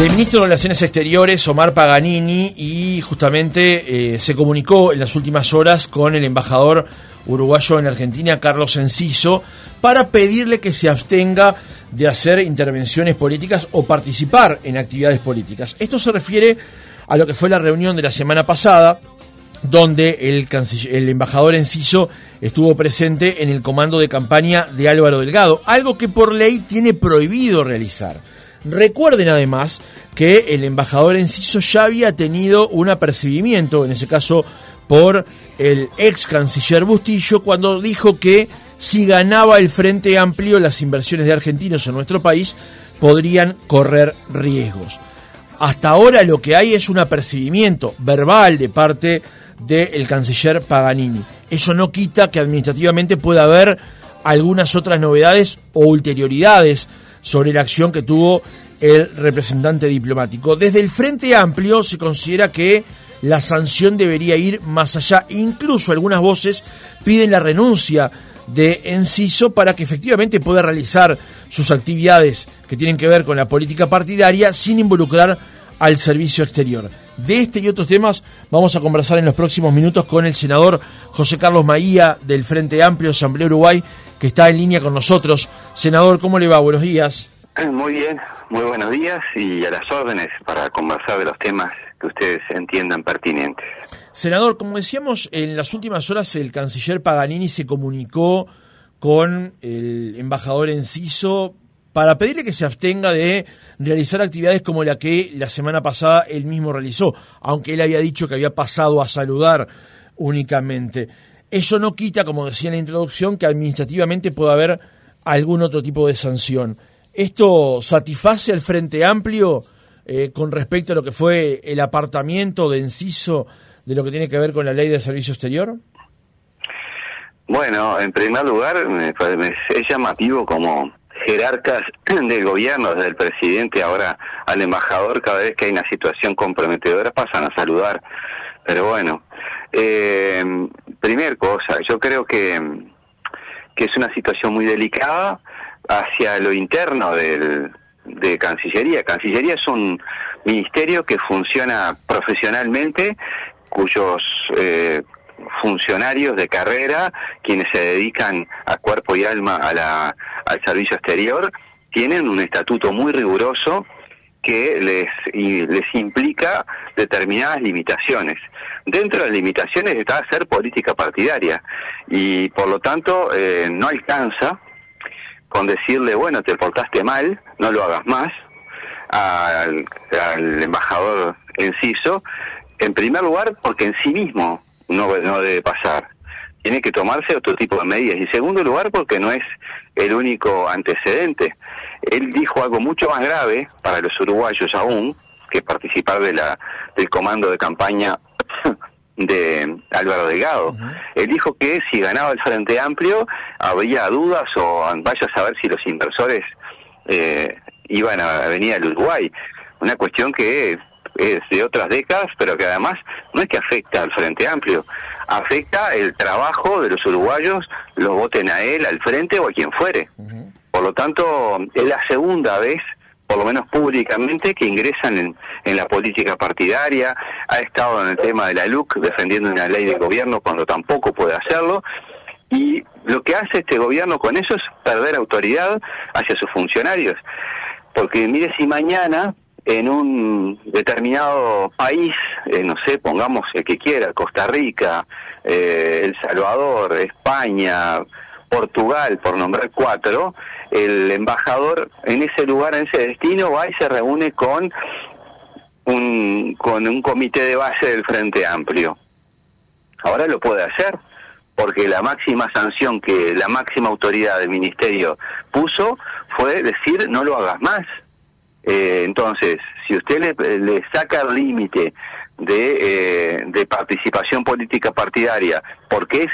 del ministro de Relaciones Exteriores, Omar Paganini, y justamente eh, se comunicó en las últimas horas con el embajador uruguayo en Argentina, Carlos Enciso, para pedirle que se abstenga de hacer intervenciones políticas o participar en actividades políticas. Esto se refiere a lo que fue la reunión de la semana pasada, donde el, el embajador Enciso estuvo presente en el comando de campaña de Álvaro Delgado, algo que por ley tiene prohibido realizar. Recuerden además que el embajador Enciso ya había tenido un apercibimiento, en ese caso por el ex canciller Bustillo, cuando dijo que si ganaba el Frente Amplio las inversiones de argentinos en nuestro país podrían correr riesgos. Hasta ahora lo que hay es un apercibimiento verbal de parte del canciller Paganini. Eso no quita que administrativamente pueda haber algunas otras novedades o ulterioridades sobre la acción que tuvo el representante diplomático. Desde el Frente Amplio se considera que la sanción debería ir más allá. Incluso algunas voces piden la renuncia de Enciso para que efectivamente pueda realizar sus actividades que tienen que ver con la política partidaria sin involucrar al servicio exterior. De este y otros temas vamos a conversar en los próximos minutos con el senador José Carlos Maía del Frente Amplio Asamblea Uruguay, que está en línea con nosotros. Senador, ¿cómo le va? Buenos días. Muy bien, muy buenos días y a las órdenes para conversar de los temas que ustedes entiendan pertinentes. Senador, como decíamos, en las últimas horas el canciller Paganini se comunicó con el embajador Enciso para pedirle que se abstenga de realizar actividades como la que la semana pasada él mismo realizó, aunque él había dicho que había pasado a saludar únicamente. Eso no quita, como decía en la introducción, que administrativamente pueda haber algún otro tipo de sanción. ¿Esto satisface al Frente Amplio eh, con respecto a lo que fue el apartamiento de Enciso de lo que tiene que ver con la ley de servicio exterior? Bueno, en primer lugar, me, es llamativo como jerarcas del gobierno, desde el presidente ahora al embajador, cada vez que hay una situación comprometedora pasan a saludar. Pero bueno, eh, primer cosa, yo creo que, que es una situación muy delicada hacia lo interno del, de Cancillería. Cancillería es un ministerio que funciona profesionalmente, cuyos eh, funcionarios de carrera, quienes se dedican a cuerpo y alma a la, al servicio exterior, tienen un estatuto muy riguroso que les, les implica determinadas limitaciones. Dentro de las limitaciones está hacer política partidaria y por lo tanto eh, no alcanza con decirle, bueno, te portaste mal, no lo hagas más, al, al embajador Enciso, en primer lugar porque en sí mismo no, no debe pasar. Tiene que tomarse otro tipo de medidas. Y segundo lugar porque no es el único antecedente. Él dijo algo mucho más grave para los uruguayos aún, que participar de la, del comando de campaña de Álvaro Delgado. Él dijo que si ganaba el Frente Amplio habría dudas o vaya a saber si los inversores eh, iban a venir al Uruguay. Una cuestión que es de otras décadas, pero que además no es que afecta al Frente Amplio, afecta el trabajo de los uruguayos, los voten a él, al Frente o a quien fuere. Por lo tanto, es la segunda vez por lo menos públicamente, que ingresan en, la política partidaria, ha estado en el tema de la LUC defendiendo una ley de gobierno cuando tampoco puede hacerlo, y lo que hace este gobierno con eso es perder autoridad hacia sus funcionarios. Porque mire si mañana en un determinado país, eh, no sé, pongamos el que quiera, Costa Rica, eh, El Salvador, España, Portugal, por nombrar cuatro, el embajador en ese lugar, en ese destino, va y se reúne con un, con un comité de base del Frente Amplio. Ahora lo puede hacer, porque la máxima sanción que la máxima autoridad del ministerio puso fue decir no lo hagas más. Eh, entonces, si usted le, saca el límite de, eh, de participación política partidaria porque es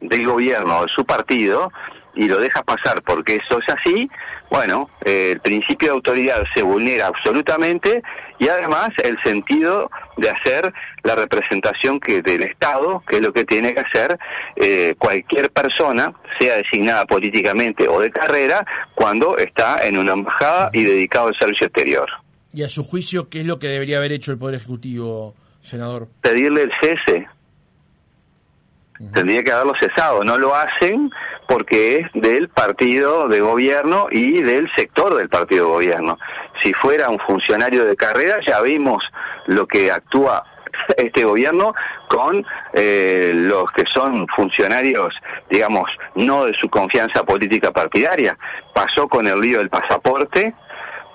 del gobierno de su partido, y lo dejas pasar porque eso es así, bueno, eh, el principio de autoridad se vulnera absolutamente y además el sentido de hacer la representación que del Estado, que es lo que tiene que hacer eh, cualquier persona, sea designada políticamente o de carrera, cuando está en una embajada y dedicado al servicio exterior. ¿Y a su juicio qué es lo que debería haber hecho el Poder Ejecutivo, senador? Pedirle el cese. Tendría que haberlo cesado. No lo hacen porque es del partido de gobierno y del sector del partido de gobierno. Si fuera un funcionario de carrera, ya vimos lo que actúa este gobierno con eh, los que son funcionarios, digamos, no de su confianza política partidaria. Pasó con el lío del pasaporte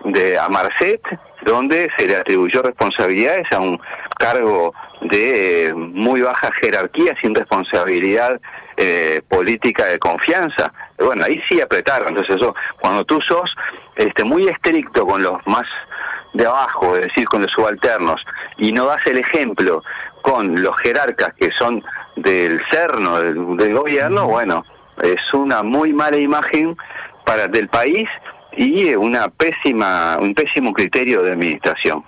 de Amarcet, donde se le atribuyó responsabilidades a un cargo de eh, muy baja jerarquía sin responsabilidad eh, política de confianza. Bueno, ahí sí apretaron. Entonces, eso, cuando tú sos este, muy estricto con los más de abajo, es decir, con los subalternos, y no das el ejemplo con los jerarcas que son del cerno del, gobierno, bueno, es una muy mala imagen para del país y una pésima un pésimo criterio de administración.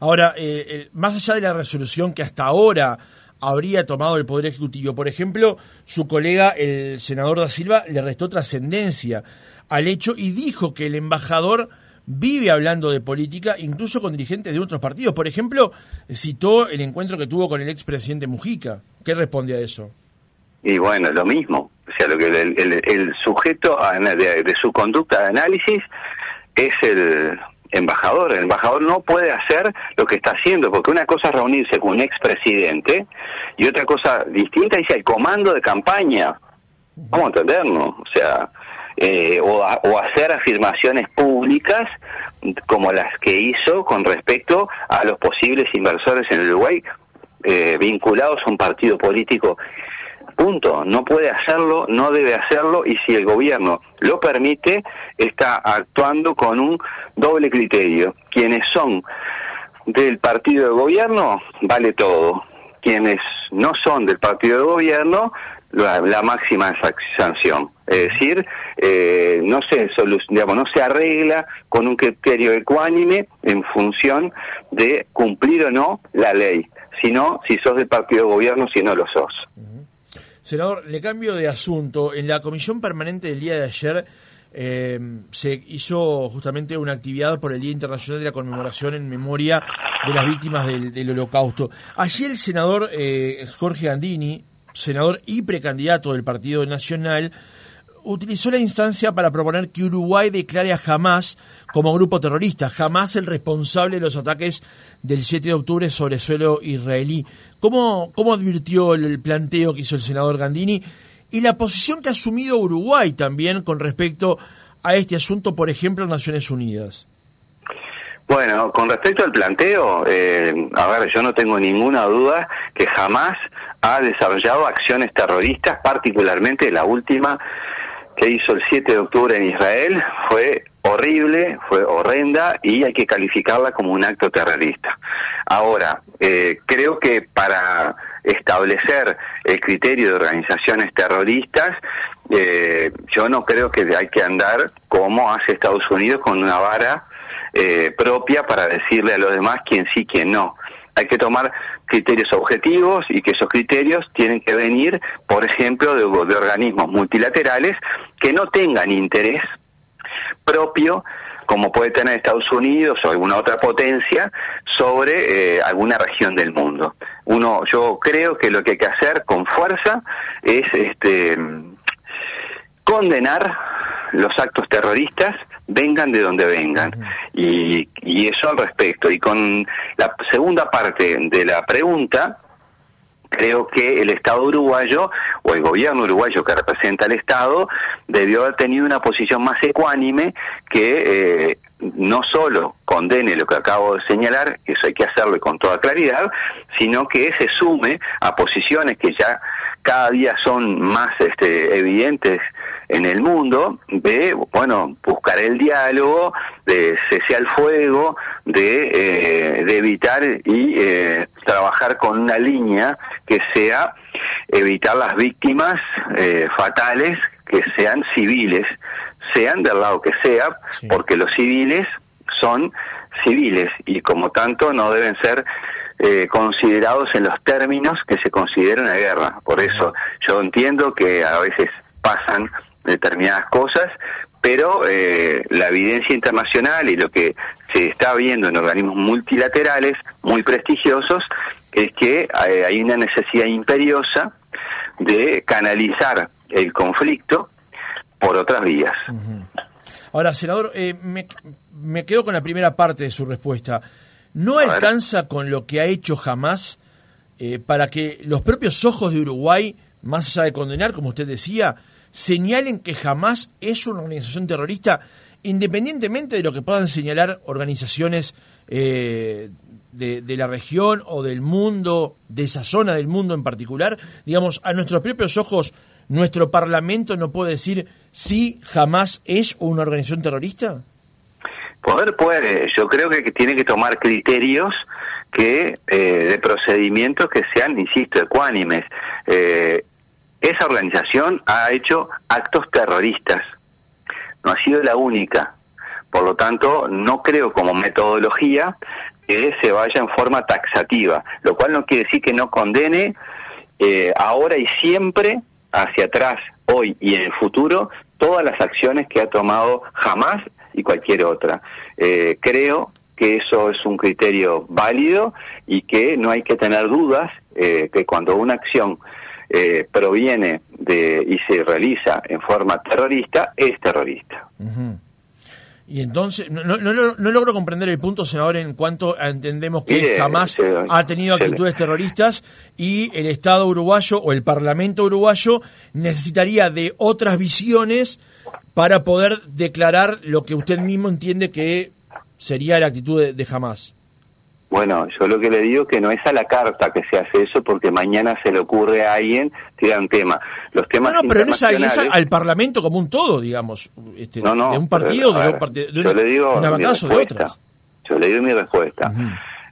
Ahora, eh, eh, más allá de la resolución que hasta ahora habría tomado el Poder Ejecutivo, por ejemplo, su colega, el senador da Silva, le restó trascendencia al hecho y dijo que el embajador vive hablando de política, incluso con dirigentes de otros partidos. Por ejemplo, citó el encuentro que tuvo con el expresidente Mujica. ¿Qué responde a eso? Y bueno, lo mismo. O sea, lo que el, sujeto de, de, su conducta de análisis es el embajador. El embajador no puede hacer lo que está haciendo, porque una cosa es reunirse con un expresidente y otra cosa distinta es el comando de campaña. Vamos a entendernos. O sea, eh, o, hacer afirmaciones públicas como las que hizo con respecto a los posibles inversores en Uruguay eh, vinculados a un partido político. Punto. No puede hacerlo, no debe hacerlo y si el gobierno lo permite, está actuando con un doble criterio. Quienes son del partido de gobierno, vale todo. Quienes no son del partido de gobierno, la, máxima sanción. Es decir, eh, no, se no se arregla con un criterio ecuánime en función de cumplir o no la ley, sino si sos del partido de gobierno, si no lo sos. Senador, le cambio de asunto. En la comisión permanente del día de ayer eh, se hizo justamente una actividad por el Día Internacional de la Conmemoración en memoria de las víctimas del, Holocausto. Allí el senador eh, Jorge Andini senador y precandidato del Partido Nacional, utilizó la instancia para proponer que Uruguay declare a Hamas como grupo terrorista, Hamas el responsable de los ataques del 7 de octubre sobre suelo israelí. ¿Cómo, cómo advirtió el planteo que hizo el senador Gandini y la posición que ha asumido Uruguay también con respecto a este asunto, por ejemplo, en Naciones Unidas? Bueno, con respecto al planteo, eh, a ver, yo no tengo ninguna duda que jamás ha desarrollado acciones terroristas, particularmente la última que hizo el 7 de octubre en Israel, fue horrible, fue horrenda y hay que calificarla como un acto terrorista. Ahora, eh, creo que para establecer el criterio de organizaciones terroristas, eh, yo no creo que hay que andar como hace Estados Unidos con una vara eh, propia para decirle a los demás quién sí, quién no. Hay que tomar criterios objetivos y que esos criterios tienen que venir, por ejemplo, de, organismos multilaterales que no tengan interés propio como puede tener Estados Unidos o alguna otra potencia sobre eh, alguna región del mundo. Uno, yo creo que lo que hay que hacer con fuerza es este condenar los actos terroristas vengan de donde vengan. Y, y eso al respecto. Y con la segunda parte de la pregunta, creo que el Estado uruguayo o el gobierno uruguayo que representa al Estado debió haber tenido una posición más ecuánime que eh, no solo condene lo que acabo de señalar, eso hay que hacerlo con toda claridad, sino que se sume a posiciones que ya cada día son más este, evidentes en el mundo de, bueno, buscar el diálogo, de cese al fuego, de, eh, de evitar y eh, trabajar con una línea que sea evitar las víctimas eh, fatales que sean civiles, sean del lado que sea, porque los civiles son civiles y como tanto no deben ser considerados en los términos que se considera una guerra. Por eso yo entiendo que a veces pasan determinadas cosas, pero eh, la evidencia internacional y lo que se está viendo en organismos multilaterales muy prestigiosos es que eh, hay una necesidad imperiosa de canalizar el conflicto por otras vías. Ahora, senador, eh, me, quedo con la primera parte de su respuesta. ¿No alcanza con lo que ha hecho jamás eh, para que los propios ojos de Uruguay, más allá de condenar, como usted decía, señalen que jamás es una organización terrorista, independientemente de lo que puedan señalar organizaciones eh, de, de, la región o del mundo, de esa zona del mundo en particular? Digamos, a nuestros propios ojos, ¿nuestro Parlamento no puede decir si jamás es una organización terrorista? Poder puede, yo creo que tiene que tomar criterios que eh, de procedimientos que sean, insisto, ecuánimes. Eh, esa organización ha hecho actos terroristas, no ha sido la única. Por lo tanto, no creo como metodología que se vaya en forma taxativa, lo cual no quiere decir que no condene eh, ahora y siempre hacia atrás, hoy y en el futuro, todas las acciones que ha tomado jamás y cualquier otra. Eh, creo que eso es un criterio válido y que no hay que tener dudas eh, que cuando una acción eh, proviene de y se realiza en forma terrorista, es terrorista. Y entonces, no, no, no, logro comprender el punto, senador, en cuanto entendemos que jamás ha tenido actitudes terroristas y el Estado uruguayo o el Parlamento uruguayo necesitaría de otras visiones para poder declarar lo que usted mismo entiende que sería la actitud de, jamás. Bueno, yo lo que le digo que no es a la carta que se hace eso porque mañana se le ocurre a alguien tirar un tema. Los temas no, no pero no es, al Parlamento como un todo, digamos, este, de un partido, de, yo le digo una de otras. Yo le digo mi respuesta.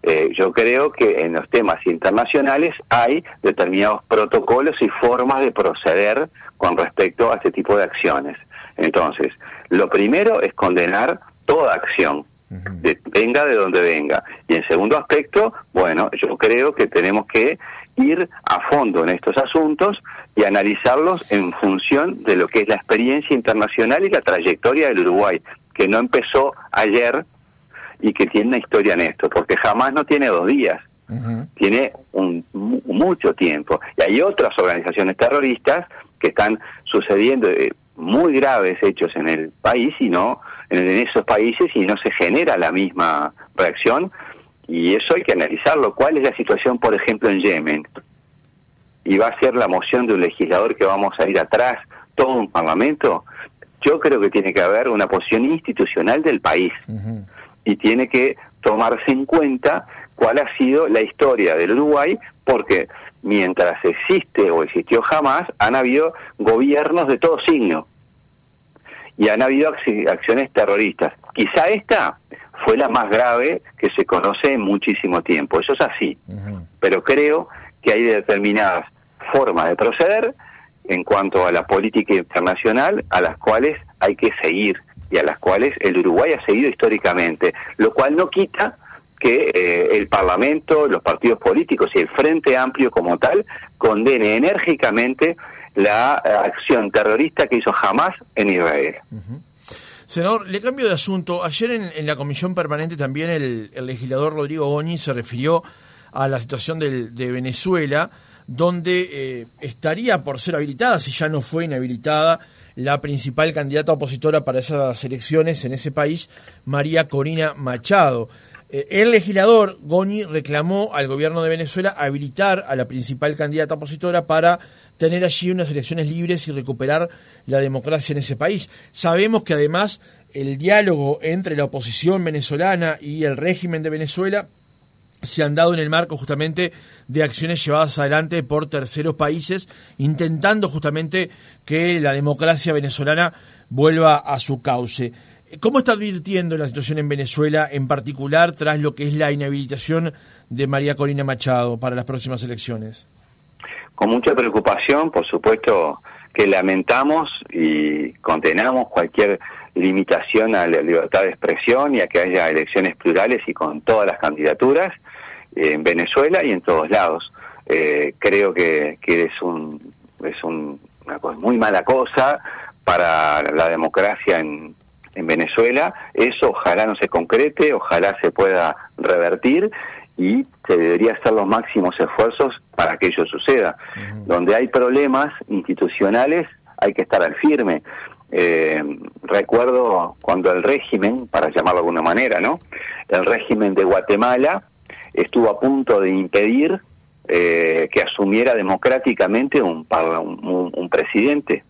Eh, yo creo que en los temas internacionales hay determinados protocolos y formas de proceder con respecto a este tipo de acciones. Entonces, lo primero es condenar toda acción, venga de donde venga. Y en segundo aspecto, bueno, yo creo que tenemos que ir a fondo en estos asuntos y analizarlos en función de lo que es la experiencia internacional y la trayectoria del Uruguay, que no empezó ayer y que tiene una historia en esto, porque jamás no tiene dos días, tiene un, mucho tiempo. Y hay otras organizaciones terroristas que están sucediendo eh, muy graves hechos en el país y no en esos países y no se genera la misma reacción y eso hay que analizarlo. ¿Cuál es la situación, por ejemplo, en Yemen? ¿Y va a ser la moción de un legislador que vamos a ir atrás, todo un parlamento? Yo creo que tiene que haber una posición institucional del país y tiene que tomarse en cuenta cuál ha sido la historia del Uruguay, porque mientras existe o existió jamás, han habido gobiernos de todo signo. Y han habido acciones terroristas. Quizá esta fue la más grave que se conoce en muchísimo tiempo, eso es así, pero creo que hay determinadas formas de proceder en cuanto a la política internacional a las cuales hay que seguir y a las cuales el Uruguay ha seguido históricamente, lo cual no quita que eh, el Parlamento, los partidos políticos y el Frente Amplio como tal condene enérgicamente la eh, acción terrorista que hizo jamás en Israel. Senador, le cambio de asunto. Ayer en, la comisión permanente también el, legislador Rodrigo Goñi se refirió a la situación de Venezuela, donde eh, estaría por ser habilitada, si ya no fue inhabilitada, la principal candidata opositora para esas elecciones en ese país, María Corina Machado. Eh, el legislador Goñi reclamó al gobierno de Venezuela habilitar a la principal candidata opositora para tener allí unas elecciones libres y recuperar la democracia en ese país. Sabemos que además el diálogo entre la oposición venezolana y el régimen de Venezuela se han dado en el marco justamente de acciones llevadas adelante por terceros países, intentando justamente que la democracia venezolana vuelva a su cauce. ¿Cómo está advirtiendo la situación en Venezuela, en particular tras lo que es la inhabilitación de María Corina Machado para las próximas elecciones? Con mucha preocupación, por supuesto que lamentamos y condenamos cualquier limitación a la libertad de expresión y a que haya elecciones plurales y con todas las candidaturas en Venezuela y en todos lados. Eh, creo que, es, un, es una cosa, muy mala cosa para la democracia en, en Venezuela. Eso ojalá no se concrete, ojalá se pueda revertir y se debería hacer los máximos esfuerzos para que ello suceda. Donde hay problemas institucionales hay que estar al firme. Eh, recuerdo cuando el régimen, para llamarlo de alguna manera, ¿no? El régimen de Guatemala estuvo a punto de impedir eh, que asumiera democráticamente un, un, un presidente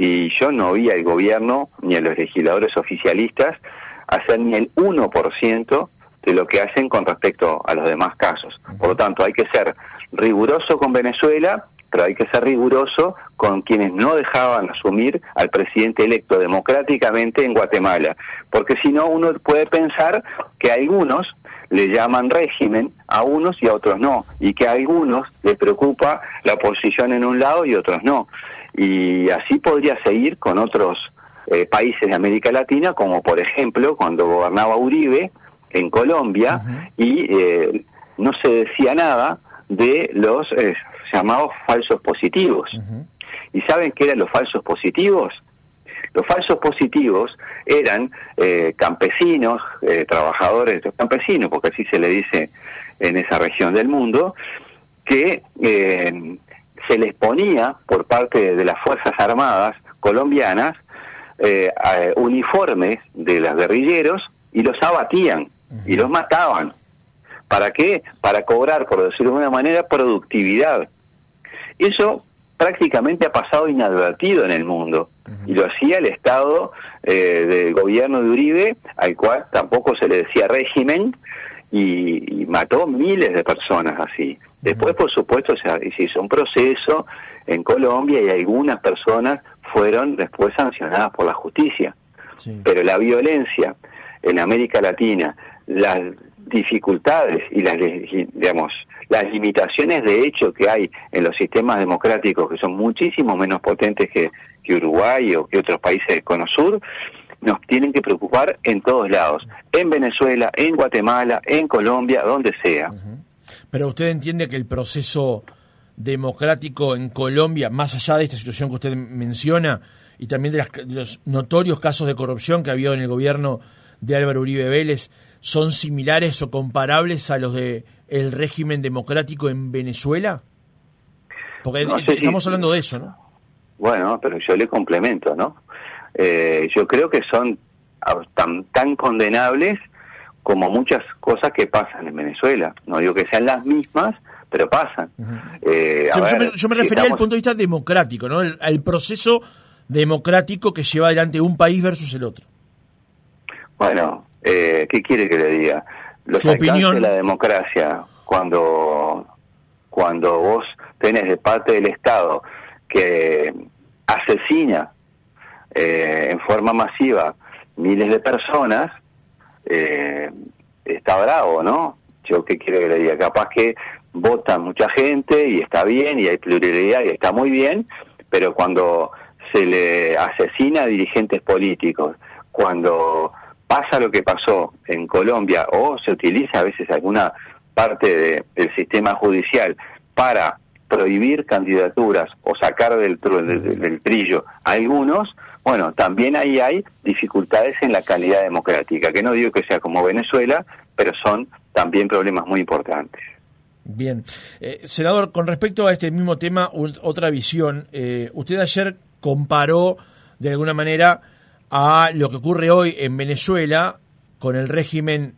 y yo no vi al gobierno ni a los legisladores oficialistas hacer ni el 1% de lo que hacen con respecto a los demás casos. Por lo tanto, hay que ser riguroso con Venezuela, pero hay que ser riguroso con quienes no dejaban asumir al presidente electo democráticamente en Guatemala, porque si no uno puede pensar que algunos le llaman régimen a unos y a otros no, y que a algunos les preocupa la oposición en un lado y otros no. Y así podría seguir con otros eh, países de América Latina, como por ejemplo cuando gobernaba Uribe en Colombia y eh, no se decía nada de los eh, llamados falsos positivos. ¿Y saben qué eran los falsos positivos? Los falsos positivos eran campesinos, trabajadores campesinos, porque así se le dice en esa región del mundo, que se les ponía por parte de las Fuerzas Armadas colombianas eh, uniformes de los guerrilleros y los abatían y los mataban. ¿Para qué? Para cobrar, por decirlo de una manera, productividad. Eso prácticamente ha pasado inadvertido en el mundo y lo hacía el Estado eh, del gobierno de Uribe, al cual tampoco se le decía régimen, y, mató miles de personas así. Después, por supuesto, se hizo un proceso en Colombia y algunas personas fueron después sancionadas por la justicia. Pero la violencia en América Latina, las dificultades y las, digamos, las limitaciones de hecho que hay en los sistemas democráticos, que son muchísimo menos potentes que, que Uruguay o que otros países del Cono Sur, nos tienen que preocupar en todos lados, en Venezuela, en Guatemala, en Colombia, donde sea. Pero usted entiende que el proceso democrático en Colombia, más allá de esta situación que usted menciona, y también de, los notorios casos de corrupción que ha habido en el gobierno de Álvaro Uribe Vélez, son similares o comparables a los de el régimen democrático en Venezuela? Porque estamos hablando de eso, ¿no? Bueno, pero yo le complemento, ¿no? Eh, yo creo que son tan, tan condenables como muchas cosas que pasan en Venezuela. No digo que sean las mismas, pero pasan. Eh, yo, me, refería al punto de vista democrático, ¿no? El, proceso democrático que lleva adelante un país versus el otro. Bueno, eh, ¿qué quiere que le diga? Los Su opinión... de la democracia, cuando, cuando vos tenés de parte del Estado que asesina eh, en forma masiva miles de personas, eh, está bravo, ¿no? Yo qué quiero que le diga, capaz que vota mucha gente y está bien y hay pluralidad y está muy bien, pero cuando se le asesina a dirigentes políticos, cuando pasa lo que pasó en Colombia o se utiliza a veces alguna parte del sistema judicial para prohibir candidaturas o sacar del, del, del trillo a algunos, bueno, también ahí hay dificultades en la calidad democrática, que no digo que sea como Venezuela, pero son también problemas muy importantes. Bien. Eh, senador, con respecto a este mismo tema, otra visión. Eh, usted ayer comparó de alguna manera a lo que ocurre hoy en Venezuela con el régimen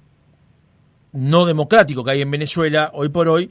no democrático que hay en Venezuela hoy por hoy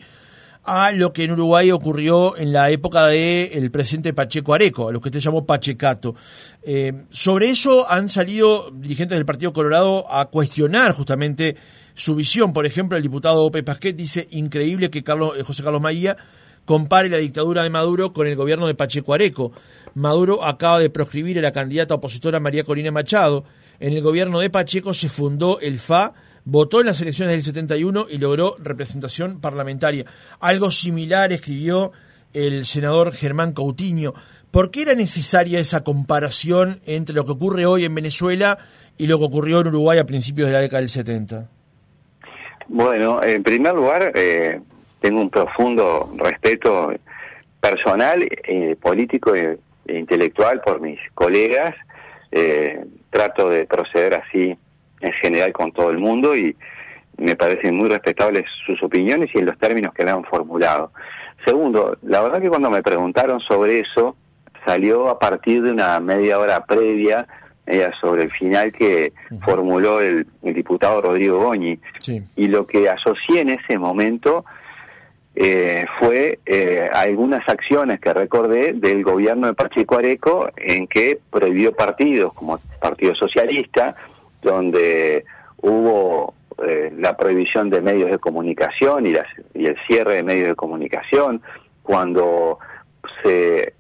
a lo que en Uruguay ocurrió en la época del el presidente Pacheco Areco, a lo que usted llamó Pachecato. Eh, sobre eso han salido dirigentes del Partido Colorado a cuestionar justamente su visión. Por ejemplo, el diputado Ope Pasquet dice increíble que Carlos, eh, José Carlos Maía compare la dictadura de Maduro con el gobierno de Pacheco Areco. Maduro acaba de proscribir a la candidata opositora María Corina Machado. En el gobierno de Pacheco se fundó el FA votó en las elecciones del 71 y logró representación parlamentaria. Algo similar escribió el senador Germán Coutinho. ¿Por qué era necesaria esa comparación entre lo que ocurre hoy en Venezuela y lo que ocurrió en Uruguay a principios de la década del 70? Bueno, en primer lugar, eh, tengo un profundo respeto personal, eh, político y, intelectual por mis colegas, eh, trato de proceder así en general con todo el mundo y me parecen muy respetables sus opiniones y en los términos que le han formulado. Segundo, la verdad que cuando me preguntaron sobre eso, salió a partir de una media hora previa sobre el final que formuló el, diputado Rodrigo Goñi. Y lo que asocié en ese momento eh, fue eh, algunas acciones que recordé del gobierno de Pacheco Areco en que prohibió partidos como Partido Socialista, donde hubo eh, la prohibición de medios de comunicación y, y el cierre de medios de comunicación, cuando se,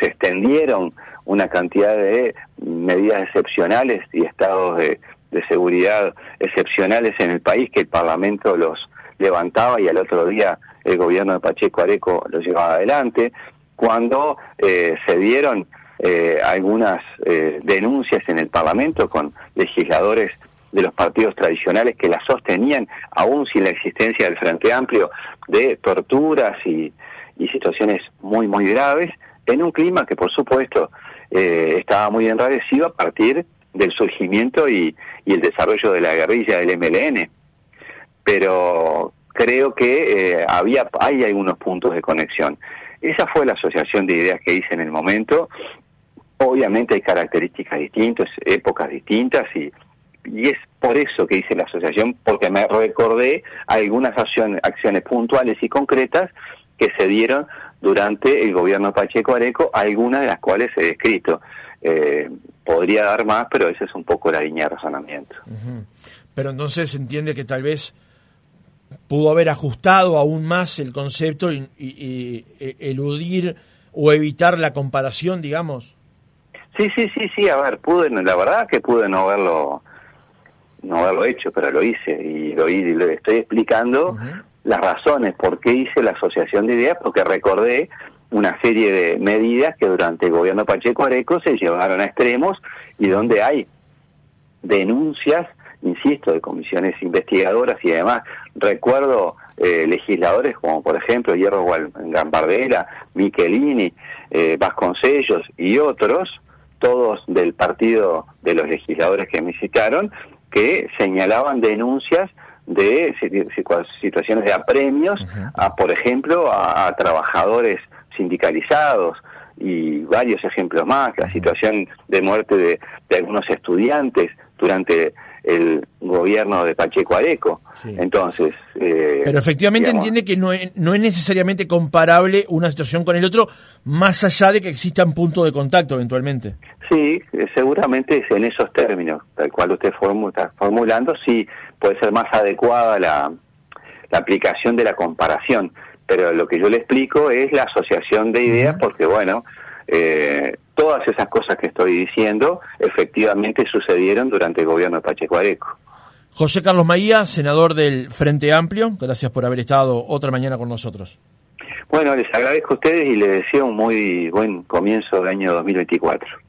se extendieron una cantidad de medidas excepcionales y estados de, seguridad excepcionales en el país que el Parlamento los levantaba y al otro día el gobierno de Pacheco Areco los llevaba adelante, cuando eh, se dieron eh, algunas eh, denuncias en el Parlamento con legisladores de los partidos tradicionales que la sostenían, aún sin la existencia del Frente Amplio, de torturas y, y situaciones muy, muy graves, en un clima que, por supuesto, eh, estaba muy enrarecido a partir del surgimiento y, el desarrollo de la guerrilla del MLN. Pero creo que eh, había hay algunos puntos de conexión. Esa fue la asociación de ideas que hice en el momento. Obviamente hay características distintas, épocas distintas y, y es por eso que hice la asociación, porque me recordé algunas acciones, acciones puntuales y concretas que se dieron durante el gobierno Pacheco Areco, algunas de las cuales he descrito. Eh, podría dar más, pero esa es un poco la línea de razonamiento. Pero entonces se entiende que tal vez pudo haber ajustado aún más el concepto y, e, eludir o evitar la comparación, digamos. Sí, sí, sí, sí, a ver, pude, la verdad que pude no haberlo no haberlo hecho, pero lo hice y lo, y lo estoy explicando las razones por qué hice la asociación de ideas, porque recordé una serie de medidas que durante el gobierno Pacheco Areco se llevaron a extremos y donde hay denuncias, insisto, de comisiones investigadoras y demás. Recuerdo eh, legisladores como por ejemplo Hierro Gambardella, Michelini, eh, Vasconcellos y otros, todos del partido de los legisladores que me citaron, que señalaban denuncias de situaciones de apremios a, por ejemplo, a, trabajadores sindicalizados y varios ejemplos más, la situación de muerte de, algunos estudiantes durante el gobierno de Pacheco Areco. Entonces... Eh, Pero efectivamente entiende que no es, no es necesariamente comparable una situación con el otro, más allá de que existan puntos de contacto eventualmente. Sí, seguramente es en esos términos, tal cual usted está formulando, sí puede ser más adecuada la, la aplicación de la comparación. Pero lo que yo le explico es la asociación de ideas, porque bueno, eh, todas esas cosas que estoy diciendo efectivamente sucedieron durante el gobierno de Pacheco Areco. José Carlos Maía, senador del Frente Amplio, gracias por haber estado otra mañana con nosotros. Bueno, les agradezco a ustedes y les deseo un muy buen comienzo del año 2024.